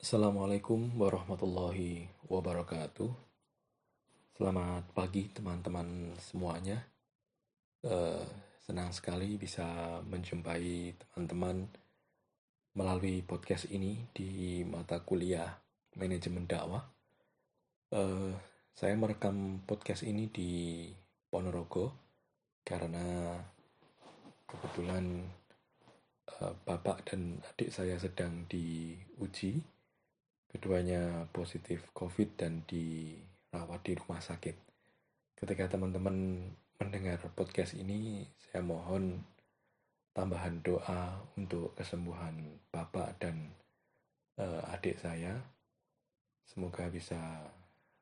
Assalamualaikum warahmatullahi wabarakatuh. Selamat pagi teman-teman semuanya. Uh, senang sekali bisa menjumpai teman-teman melalui podcast ini di mata kuliah manajemen dakwah. Uh, saya merekam podcast ini di Ponorogo karena kebetulan uh, bapak dan adik saya sedang diuji keduanya positif COVID dan dirawat di rumah sakit. Ketika teman-teman mendengar podcast ini, saya mohon tambahan doa untuk kesembuhan Bapak dan uh, adik saya. Semoga bisa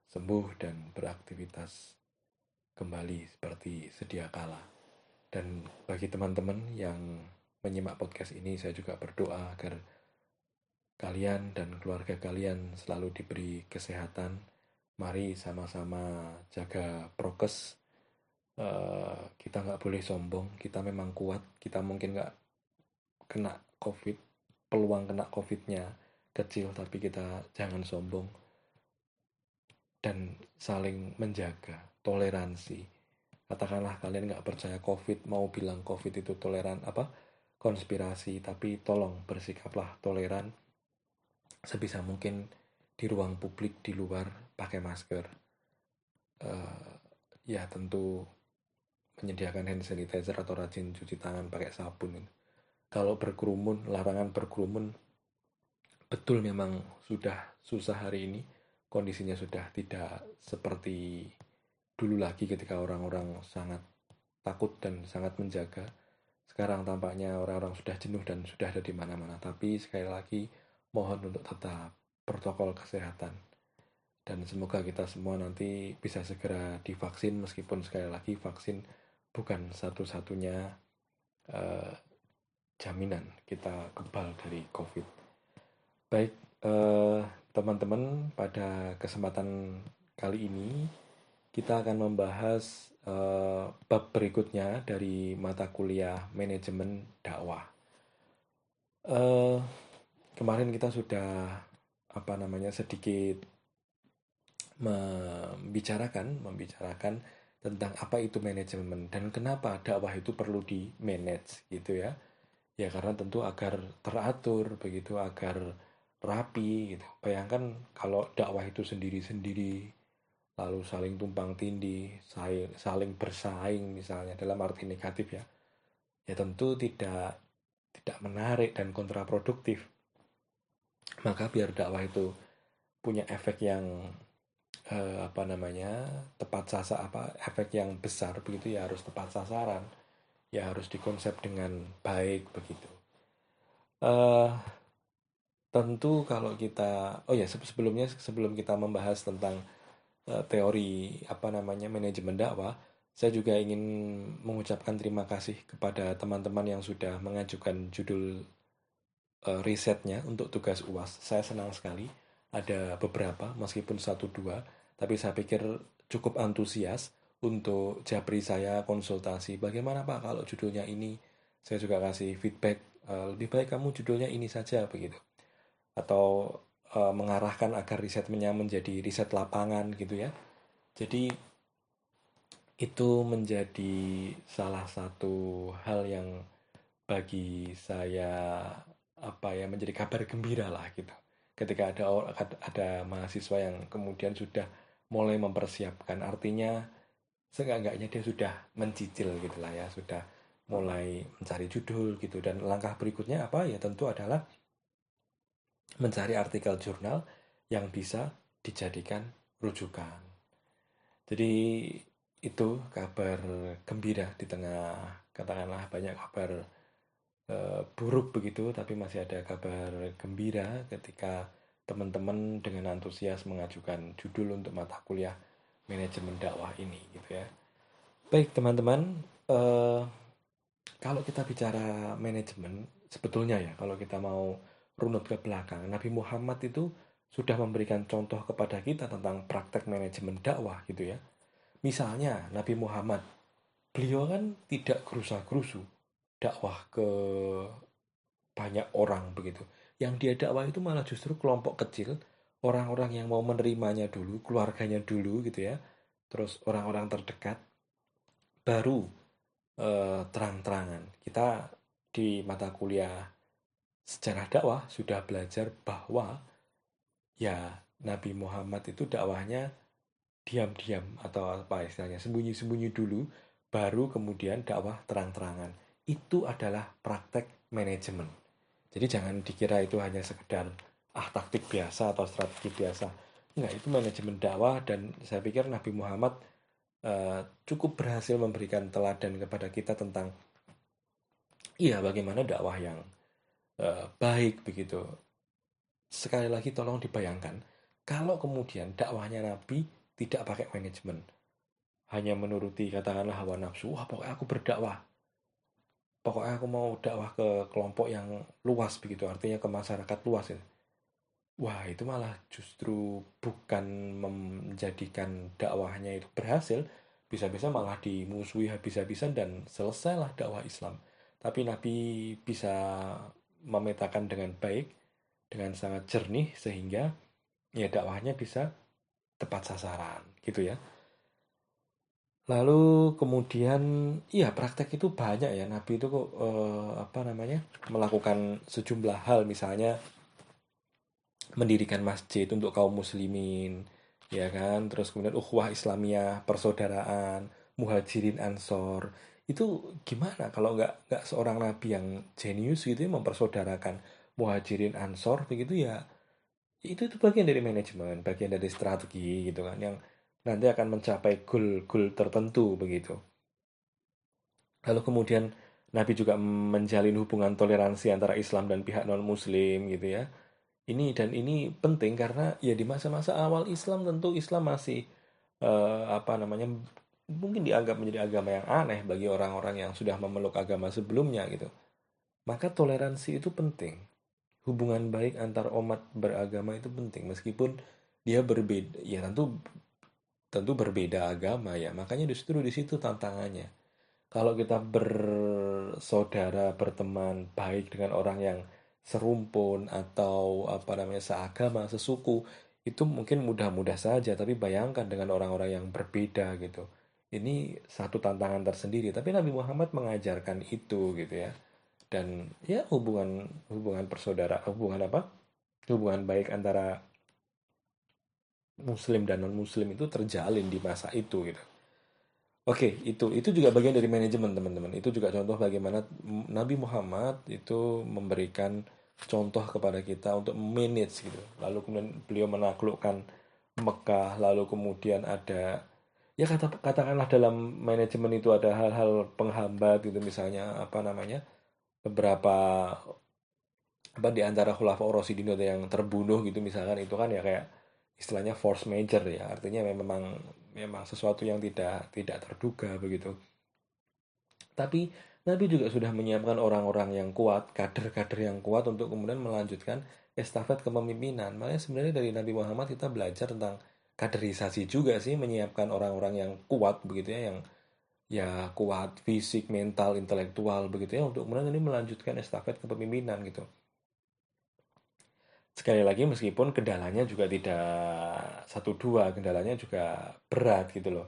sembuh dan beraktivitas kembali seperti sedia kala. Dan bagi teman-teman yang menyimak podcast ini, saya juga berdoa agar kalian dan keluarga kalian selalu diberi kesehatan. Mari sama-sama jaga prokes. Uh, kita nggak boleh sombong. Kita memang kuat. Kita mungkin nggak kena COVID. Peluang kena COVID-nya kecil, tapi kita jangan sombong dan saling menjaga toleransi. Katakanlah kalian nggak percaya COVID, mau bilang COVID itu toleran apa konspirasi, tapi tolong bersikaplah toleran sebisa mungkin di ruang publik di luar pakai masker. Uh, ya tentu menyediakan hand sanitizer atau rajin cuci tangan pakai sabun. Kalau berkerumun, larangan berkerumun, betul memang sudah susah hari ini. Kondisinya sudah tidak seperti dulu lagi ketika orang-orang sangat takut dan sangat menjaga. Sekarang tampaknya orang-orang sudah jenuh dan sudah ada di mana-mana. Tapi sekali lagi, mohon untuk tetap protokol kesehatan dan semoga kita semua nanti bisa segera divaksin meskipun sekali lagi vaksin bukan satu-satunya uh, jaminan kita kebal dari COVID. Baik eh, teman-teman, pada kesempatan kali ini kita akan membahas uh, bab berikutnya dari mata kuliah manajemen dakwah. Uh, kemarin kita sudah apa namanya sedikit membicarakan membicarakan tentang apa itu manajemen dan kenapa dakwah itu perlu di manage gitu ya. Ya karena tentu agar teratur begitu agar rapi gitu. Bayangkan kalau dakwah itu sendiri-sendiri lalu saling tumpang tindih saling, saling bersaing misalnya dalam arti negatif ya. Ya tentu tidak tidak menarik dan kontraproduktif maka biar dakwah itu punya efek yang eh, apa namanya tepat sasar apa efek yang besar begitu ya harus tepat sasaran. Ya harus dikonsep dengan baik begitu. Uh, tentu kalau kita oh ya sebelumnya sebelum kita membahas tentang uh, teori apa namanya manajemen dakwah saya juga ingin mengucapkan terima kasih kepada teman-teman yang sudah mengajukan judul risetnya untuk tugas UAS. Saya senang sekali ada beberapa meskipun satu dua, tapi saya pikir cukup antusias untuk japri saya konsultasi. Bagaimana Pak kalau judulnya ini? Saya juga kasih feedback uh, lebih baik kamu judulnya ini saja begitu. Atau uh, mengarahkan agar risetnya menjadi riset lapangan gitu ya. Jadi itu menjadi salah satu hal yang bagi saya apa ya menjadi kabar gembira lah gitu. Ketika ada ada mahasiswa yang kemudian sudah mulai mempersiapkan. Artinya seenggak-enggaknya dia sudah mencicil gitu lah ya sudah mulai mencari judul gitu. Dan langkah berikutnya apa? Ya tentu adalah mencari artikel jurnal yang bisa dijadikan rujukan. Jadi itu kabar gembira di tengah katakanlah banyak kabar Eh, buruk begitu, tapi masih ada kabar gembira ketika teman-teman dengan antusias mengajukan judul untuk mata kuliah manajemen dakwah ini, gitu ya. Baik teman-teman, uh, kalau kita bicara manajemen, sebetulnya ya, kalau kita mau runut ke belakang, Nabi Muhammad itu sudah memberikan contoh kepada kita tentang praktek manajemen dakwah, gitu ya. Misalnya Nabi Muhammad, beliau kan tidak gerusa-gerusu, dakwah ke banyak orang begitu. yang dia dakwah itu malah justru kelompok kecil orang-orang yang mau menerimanya dulu keluarganya dulu gitu ya terus orang-orang terdekat baru eh, terang-terangan kita di mata kuliah sejarah dakwah sudah belajar bahwa ya Nabi Muhammad itu dakwahnya diam-diam atau apa istilahnya sembunyi-sembunyi dulu baru kemudian dakwah terang-terangan itu adalah praktek manajemen jadi jangan dikira itu hanya sekedar ah taktik biasa atau strategi biasa enggak itu manajemen dakwah dan saya pikir Nabi Muhammad uh, cukup berhasil memberikan teladan kepada kita tentang iya bagaimana dakwah yang uh, baik begitu sekali lagi tolong dibayangkan kalau kemudian dakwahnya Nabi tidak pakai manajemen. Hanya menuruti katakanlah hawa nafsu. Wah pokoknya aku berdakwah. Pokoknya aku mau dakwah ke kelompok yang luas begitu. Artinya ke masyarakat luas. Ya. Wah itu malah justru bukan menjadikan dakwahnya itu berhasil. Bisa-bisa malah dimusuhi habis-habisan dan selesailah dakwah Islam. Tapi Nabi bisa memetakan dengan baik, dengan sangat jernih sehingga ya dakwahnya bisa tepat sasaran gitu ya. Lalu kemudian iya praktek itu banyak ya. Nabi itu kok eh, apa namanya melakukan sejumlah hal. Misalnya mendirikan masjid untuk kaum muslimin ya kan? Terus kemudian ukhuwah Islamiyah persaudaraan muhajirin ansor. Itu gimana kalau nggak nggak seorang nabi yang jenius gitu ya mempersaudarakan muhajirin ansor begitu ya? Itu itu bagian dari manajemen bagian dari strategi gitu kan yang nanti akan mencapai goal-goal tertentu begitu. Lalu kemudian Nabi juga menjalin hubungan toleransi antara Islam dan pihak non Muslim gitu ya. Ini dan ini penting karena ya di masa-masa awal Islam tentu Islam masih uh, apa namanya mungkin dianggap menjadi agama yang aneh bagi orang-orang yang sudah memeluk agama sebelumnya gitu. Maka toleransi itu penting. Hubungan baik antar umat beragama itu penting meskipun dia berbeda ya tentu tentu berbeda agama ya. Makanya justru di situ tantangannya. Kalau kita bersaudara berteman baik dengan orang yang serumpun atau apa namanya seagama sesuku itu mungkin mudah-mudah saja. Tapi bayangkan dengan orang-orang yang berbeda gitu. Ini satu tantangan tersendiri. Tapi Nabi Muhammad mengajarkan itu gitu ya. Dan ya hubungan hubungan persaudara hubungan apa? Hubungan baik antara muslim dan non muslim itu terjalin di masa itu gitu. Oke itu itu juga bagian dari manajemen teman-teman. Itu juga contoh bagaimana Nabi Muhammad itu memberikan contoh kepada kita untuk manage gitu. Lalu kemudian beliau menaklukkan Mekah lalu kemudian ada ya kata katakanlah dalam manajemen itu ada hal-hal penghambat gitu. Misalnya apa namanya beberapa apa di antara khulafa Rasidin yang terbunuh gitu. Misalkan itu kan ya kayak istilahnya force major ya. Artinya memang memang sesuatu yang tidak tidak terduga begitu. Tapi Nabi juga sudah menyiapkan orang-orang yang kuat kader-kader yang kuat untuk kemudian melanjutkan estafet kepemimpinan. Makanya sebenarnya dari Nabi Muhammad kita belajar tentang kaderisasi juga sih menyiapkan orang-orang yang kuat begitu ya yang ya kuat fisik, mental, intelektual begitu ya untuk kemudian ini melanjutkan estafet kepemimpinan gitu. Sekali lagi meskipun kendalanya juga tidak satu dua, kendalanya juga berat gitu loh,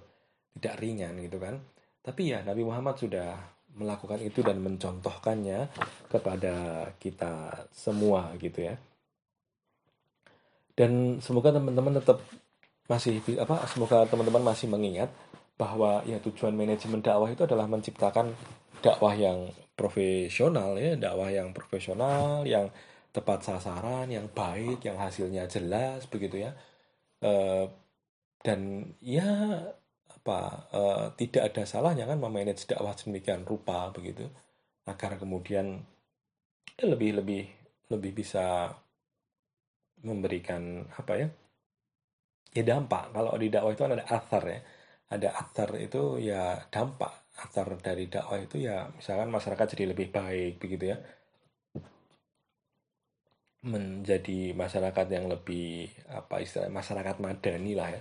tidak ringan gitu kan. Tapi ya Nabi Muhammad sudah melakukan itu dan mencontohkannya kepada kita semua gitu ya. Dan semoga teman-teman tetap masih apa semoga teman-teman masih mengingat bahwa ya tujuan manajemen dakwah itu adalah menciptakan dakwah yang profesional ya, dakwah yang profesional, yang tepat sasaran, yang baik, yang hasilnya jelas begitu ya. E, dan ya apa e, tidak ada salahnya kan memanage dakwah sedemikian rupa begitu. Agar kemudian ya, lebih lebih lebih bisa memberikan apa ya ya dampak. Kalau di dakwah itu kan ada asar ya. Ada atar itu ya dampak. Atar dari dakwah itu ya misalkan masyarakat jadi lebih baik begitu ya menjadi masyarakat yang lebih apa istilah masyarakat madani lah ya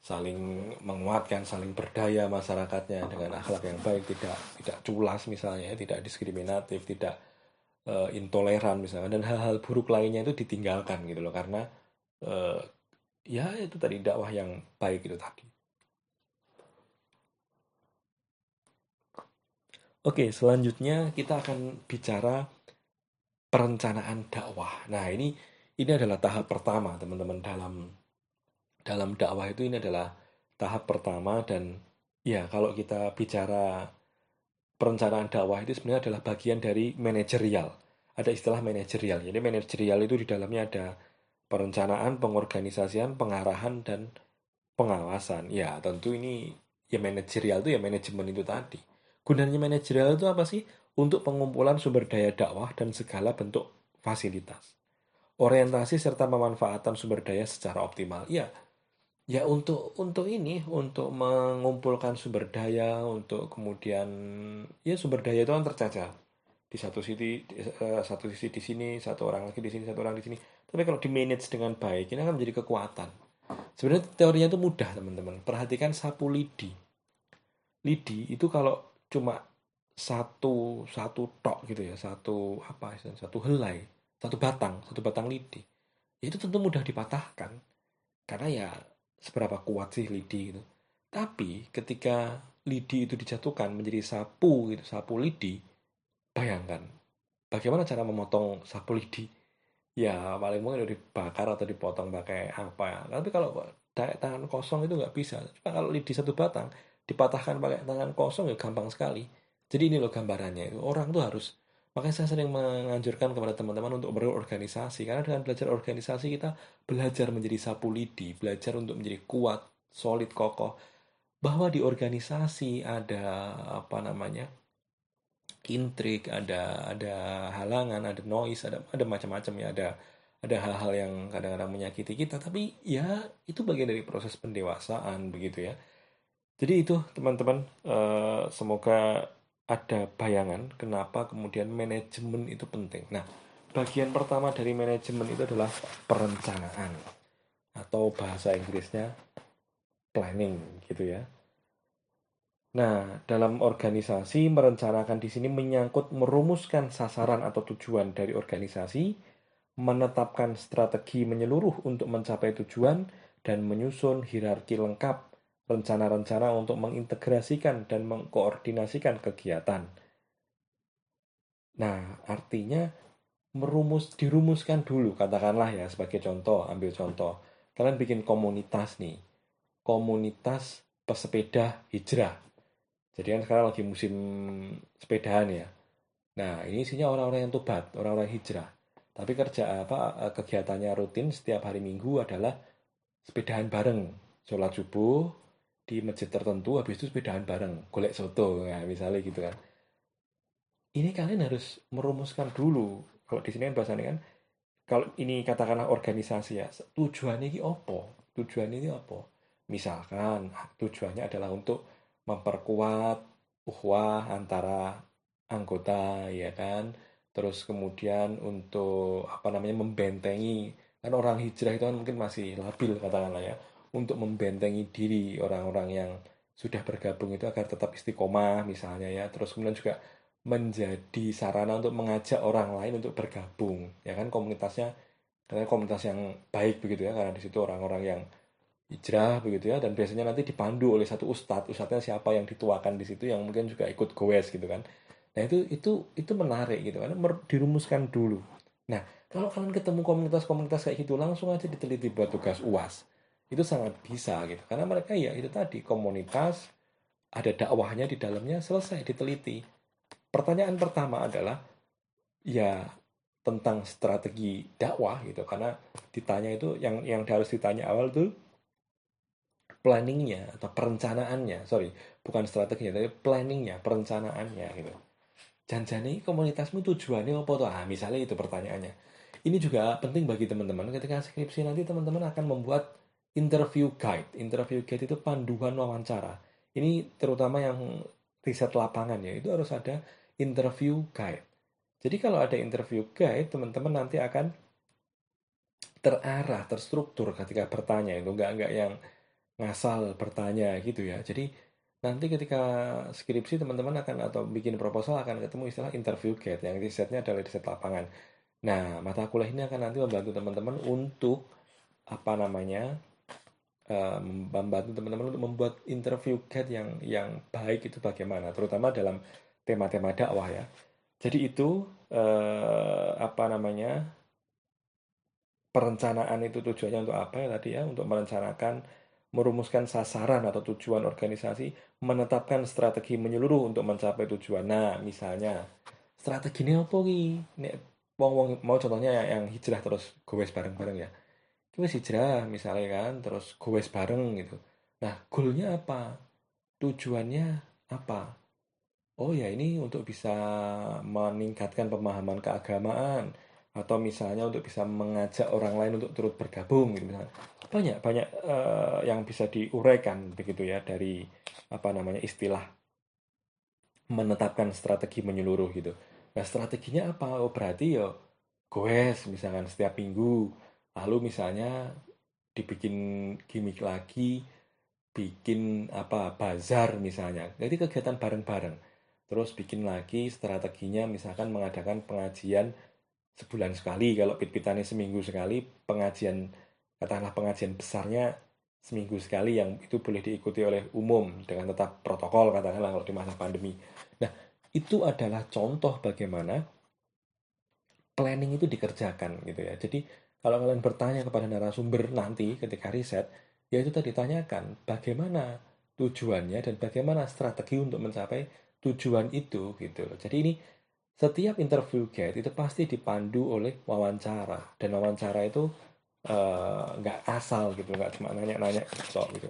saling menguatkan saling berdaya masyarakatnya dengan akhlak yang baik tidak tidak culas misalnya ya, tidak diskriminatif tidak uh, intoleran misalnya dan hal-hal buruk lainnya itu ditinggalkan gitu loh karena uh, ya itu tadi dakwah yang baik itu tadi. Oke, selanjutnya kita akan bicara perencanaan dakwah. Nah, ini ini adalah tahap pertama, teman-teman, dalam dalam dakwah itu ini adalah tahap pertama dan ya kalau kita bicara perencanaan dakwah itu sebenarnya adalah bagian dari manajerial. Ada istilah manajerial. Jadi manajerial itu di dalamnya ada perencanaan, pengorganisasian, pengarahan dan pengawasan. Ya, tentu ini ya manajerial itu ya manajemen itu tadi. Gunanya manajerial itu apa sih? Untuk pengumpulan sumber daya dakwah dan segala bentuk fasilitas. Orientasi serta pemanfaatan sumber daya secara optimal. Ya, ya untuk untuk ini untuk mengumpulkan sumber daya untuk kemudian ya sumber daya itu kan tercaca di satu sisi di, uh, satu sisi di sini satu orang lagi di sini satu orang di sini. Tapi kalau di manage dengan baik ini akan menjadi kekuatan. Sebenarnya teorinya itu mudah teman-teman. Perhatikan sapu lidi. Lidi itu kalau cuma satu satu tok gitu ya satu apa satu helai satu batang satu batang lidi itu tentu mudah dipatahkan karena ya seberapa kuat sih lidi gitu. Tapi ketika lidi itu dijatuhkan menjadi sapu gitu, sapu lidi, bayangkan bagaimana cara memotong sapu lidi? Ya paling mungkin udah dibakar atau dipotong pakai apa ya. Tapi kalau tangan kosong itu nggak bisa. Cuma kalau lidi satu batang dipatahkan pakai tangan kosong ya gampang sekali. Jadi ini loh gambarannya. Orang tuh harus Makanya saya sering menganjurkan kepada teman-teman untuk berorganisasi karena dengan belajar organisasi kita belajar menjadi sapu lidi, belajar untuk menjadi kuat, solid, kokoh. Bahwa di organisasi ada apa namanya? intrik, ada ada halangan, ada noise, ada ada macam-macam ya, ada ada hal-hal yang kadang-kadang menyakiti kita, tapi ya itu bagian dari proses pendewasaan begitu ya. Jadi itu teman-teman, uh, semoga ada bayangan kenapa kemudian manajemen itu penting. Nah, bagian pertama dari manajemen itu adalah perencanaan atau bahasa Inggrisnya planning gitu ya. Nah, dalam organisasi merencanakan di sini menyangkut merumuskan sasaran atau tujuan dari organisasi, menetapkan strategi menyeluruh untuk mencapai tujuan dan menyusun hierarki lengkap rencana-rencana untuk mengintegrasikan dan mengkoordinasikan kegiatan. Nah, artinya merumus dirumuskan dulu katakanlah ya sebagai contoh, ambil contoh. Kalian bikin komunitas nih. Komunitas pesepeda hijrah. Jadi kan sekarang lagi musim sepedahan ya. Nah, ini isinya orang-orang yang tobat, orang-orang hijrah. Tapi kerja apa kegiatannya rutin setiap hari Minggu adalah sepedahan bareng, sholat subuh, di masjid tertentu habis itu sepedaan bareng golek soto ya misalnya gitu kan. Ini kalian harus merumuskan dulu kalau di sini kan bahasanya kan kalau ini katakanlah organisasi ya tujuannya ini apa? Tujuannya ini apa? Misalkan tujuannya adalah untuk memperkuat uhwah antara anggota ya kan? Terus kemudian untuk apa namanya membentengi. Kan orang hijrah itu kan mungkin masih labil katakanlah ya untuk membentengi diri orang-orang yang sudah bergabung itu agar tetap istiqomah misalnya ya. Terus kemudian juga menjadi sarana untuk mengajak orang lain untuk bergabung ya kan? Komunitasnya dengan komunitas yang baik begitu ya karena di situ orang-orang yang hijrah begitu ya dan biasanya nanti dipandu oleh satu ustadz. Ustadznya siapa yang dituakan di situ yang mungkin juga ikut goes gitu kan. Nah itu itu itu menarik gitu kan dirumuskan dulu. Nah kalau kalian ketemu komunitas-komunitas kayak gitu langsung aja diteliti buat tugas uas itu sangat bisa gitu. Karena mereka ya itu tadi komunitas ada dakwahnya di dalamnya selesai diteliti. Pertanyaan pertama adalah ya tentang strategi dakwah gitu. Karena ditanya itu yang yang harus ditanya awal tuh planningnya atau perencanaannya. Sorry bukan strateginya tapi planningnya perencanaannya gitu. Janjani komunitasmu tujuannya apa tuh? Ah misalnya itu pertanyaannya. Ini juga penting bagi teman-teman. Ketika skripsi nanti teman-teman akan membuat interview guide. Interview guide itu panduan wawancara. Ini terutama yang riset lapangan ya, itu harus ada interview guide. Jadi kalau ada interview guide, teman-teman nanti akan terarah, terstruktur ketika bertanya itu nggak nggak yang ngasal bertanya gitu ya. Jadi nanti ketika skripsi teman-teman akan atau bikin proposal akan ketemu istilah interview gate yang risetnya adalah riset lapangan. Nah, mata kuliah ini akan nanti membantu teman-teman untuk apa namanya uh, membantu teman-teman untuk membuat interview gate yang yang baik itu bagaimana, terutama dalam tema-tema dakwah ya. Jadi itu uh, apa namanya perencanaan itu tujuannya untuk apa ya tadi ya? Untuk merencanakan merumuskan sasaran atau tujuan organisasi menetapkan strategi menyeluruh untuk mencapai tujuan. Nah misalnya strategi ini apa nek wong wong mau contohnya yang, yang hijrah terus gowes bareng bareng ya kita hijrah misalnya kan terus gowes bareng gitu. Nah goalnya apa? Tujuannya apa? Oh ya ini untuk bisa meningkatkan pemahaman keagamaan atau misalnya untuk bisa mengajak orang lain untuk turut bergabung gitu misalnya. Banyak banyak uh, yang bisa diuraikan begitu ya dari apa namanya istilah menetapkan strategi menyeluruh gitu. Nah strateginya apa? Oh berarti ya goes misalkan setiap minggu lalu misalnya dibikin gimmick lagi bikin apa bazar misalnya. Jadi kegiatan bareng-bareng. Terus bikin lagi strateginya misalkan mengadakan pengajian sebulan sekali. Kalau pit-pitannya seminggu sekali pengajian katakanlah pengajian besarnya seminggu sekali yang itu boleh diikuti oleh umum dengan tetap protokol katakanlah kalau di masa pandemi. Nah itu adalah contoh bagaimana planning itu dikerjakan gitu ya. Jadi kalau kalian bertanya kepada narasumber nanti ketika riset ya itu tadi tanyakan bagaimana tujuannya dan bagaimana strategi untuk mencapai tujuan itu gitu jadi ini setiap interview gate itu pasti dipandu oleh wawancara. Dan wawancara itu eh, nggak uh, asal gitu nggak cuma nanya-nanya gitu.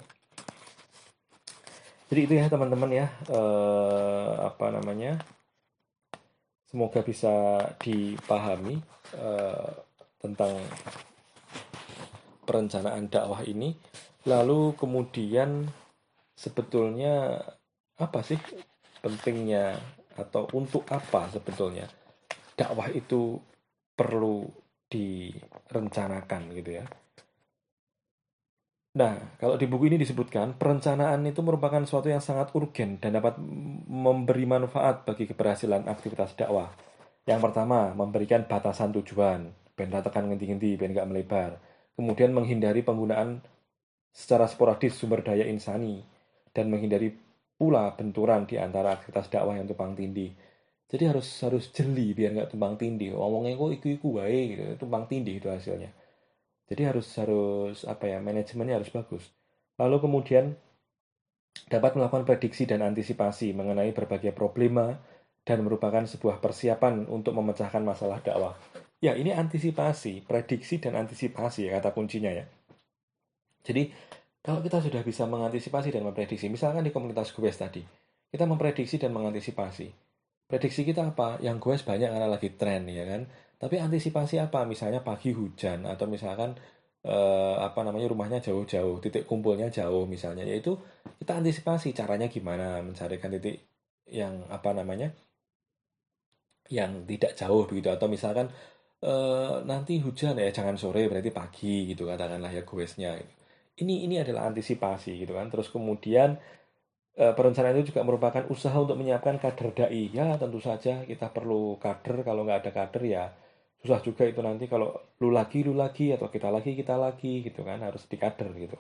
Jadi itu ya teman-teman ya uh, apa namanya semoga bisa dipahami uh, tentang perencanaan dakwah ini lalu kemudian sebetulnya apa sih pentingnya atau untuk apa sebetulnya dakwah itu perlu direncanakan gitu ya. Nah, kalau di buku ini disebutkan, perencanaan itu merupakan suatu yang sangat urgen dan dapat memberi manfaat bagi keberhasilan aktivitas dakwah. Yang pertama, memberikan batasan tujuan, ben tekan ngenti-ngenti, ben gak melebar. Kemudian menghindari penggunaan secara sporadis sumber daya insani dan menghindari pula benturan di antara aktivitas dakwah yang tumpang tindih. Jadi harus harus jeli biar nggak tumpang tindih. Ngomongnya kok iku iku wae gitu, tumpang tindih itu hasilnya. Jadi harus harus apa ya manajemennya harus bagus. Lalu kemudian dapat melakukan prediksi dan antisipasi mengenai berbagai problema dan merupakan sebuah persiapan untuk memecahkan masalah dakwah. Ya, ini antisipasi, prediksi dan antisipasi ya kata kuncinya ya. Jadi kalau kita sudah bisa mengantisipasi dan memprediksi, misalkan di komunitas goes tadi, kita memprediksi dan mengantisipasi. Prediksi kita apa? Yang goes banyak karena lagi tren ya kan. Tapi antisipasi apa? Misalnya pagi hujan atau misalkan eh, apa namanya rumahnya jauh-jauh, titik kumpulnya jauh misalnya. Yaitu kita antisipasi caranya gimana mencarikan titik yang apa namanya yang tidak jauh begitu atau misalkan eh, nanti hujan ya jangan sore berarti pagi gitu katakanlah ya goesnya gitu ini ini adalah antisipasi gitu kan terus kemudian e, perencanaan itu juga merupakan usaha untuk menyiapkan kader dai ya tentu saja kita perlu kader kalau nggak ada kader ya susah juga itu nanti kalau lu lagi lu lagi atau kita lagi kita lagi gitu kan harus di kader gitu.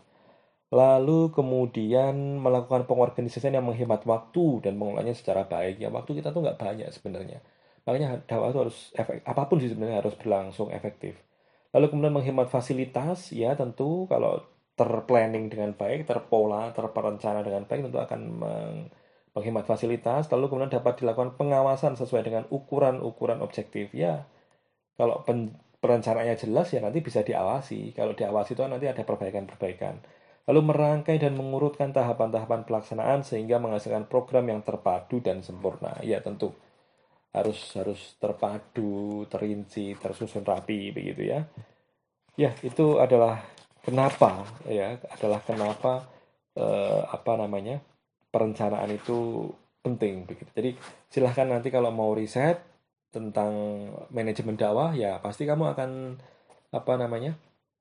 Lalu kemudian melakukan pengorganisasian yang menghemat waktu dan mengolahnya secara baik. Ya waktu kita tuh nggak banyak sebenarnya. Makanya dakwah itu harus efek apa pun sih sebenarnya harus berlangsung efektif. Lalu kemudian menghemat fasilitas ya tentu kalau terplanning dengan baik, terpola, terperencana dengan baik tentu akan menghemat fasilitas, lalu kemudian dapat dilakukan pengawasan sesuai dengan ukuran-ukuran objektif. Ya, kalau pen, perencanaannya jelas ya nanti bisa diawasi. Kalau diawasi itu nanti ada perbaikan-perbaikan. Lalu merangkai dan mengurutkan tahapan-tahapan pelaksanaan sehingga menghasilkan program yang terpadu dan sempurna. Ya tentu harus harus terpadu, terinci, tersusun rapi begitu ya. Ya, itu adalah kenapa ya adalah kenapa eh, apa namanya perencanaan itu penting begitu. Jadi silahkan nanti kalau mau riset tentang manajemen dakwah ya pasti kamu akan apa namanya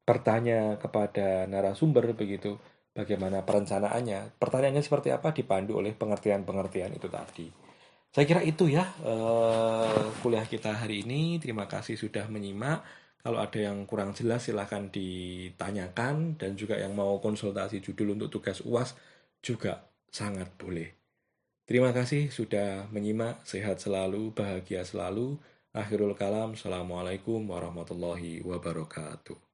bertanya kepada narasumber begitu bagaimana perencanaannya. Pertanyaannya seperti apa dipandu oleh pengertian-pengertian itu tadi. Saya kira itu ya uh, kuliah kita hari ini. Terima kasih sudah menyimak. Kalau ada yang kurang jelas silahkan ditanyakan dan juga yang mau konsultasi judul untuk tugas UAS juga sangat boleh. Terima kasih sudah menyimak. Sehat selalu, bahagia selalu. Akhirul kalam. Assalamualaikum warahmatullahi wabarakatuh.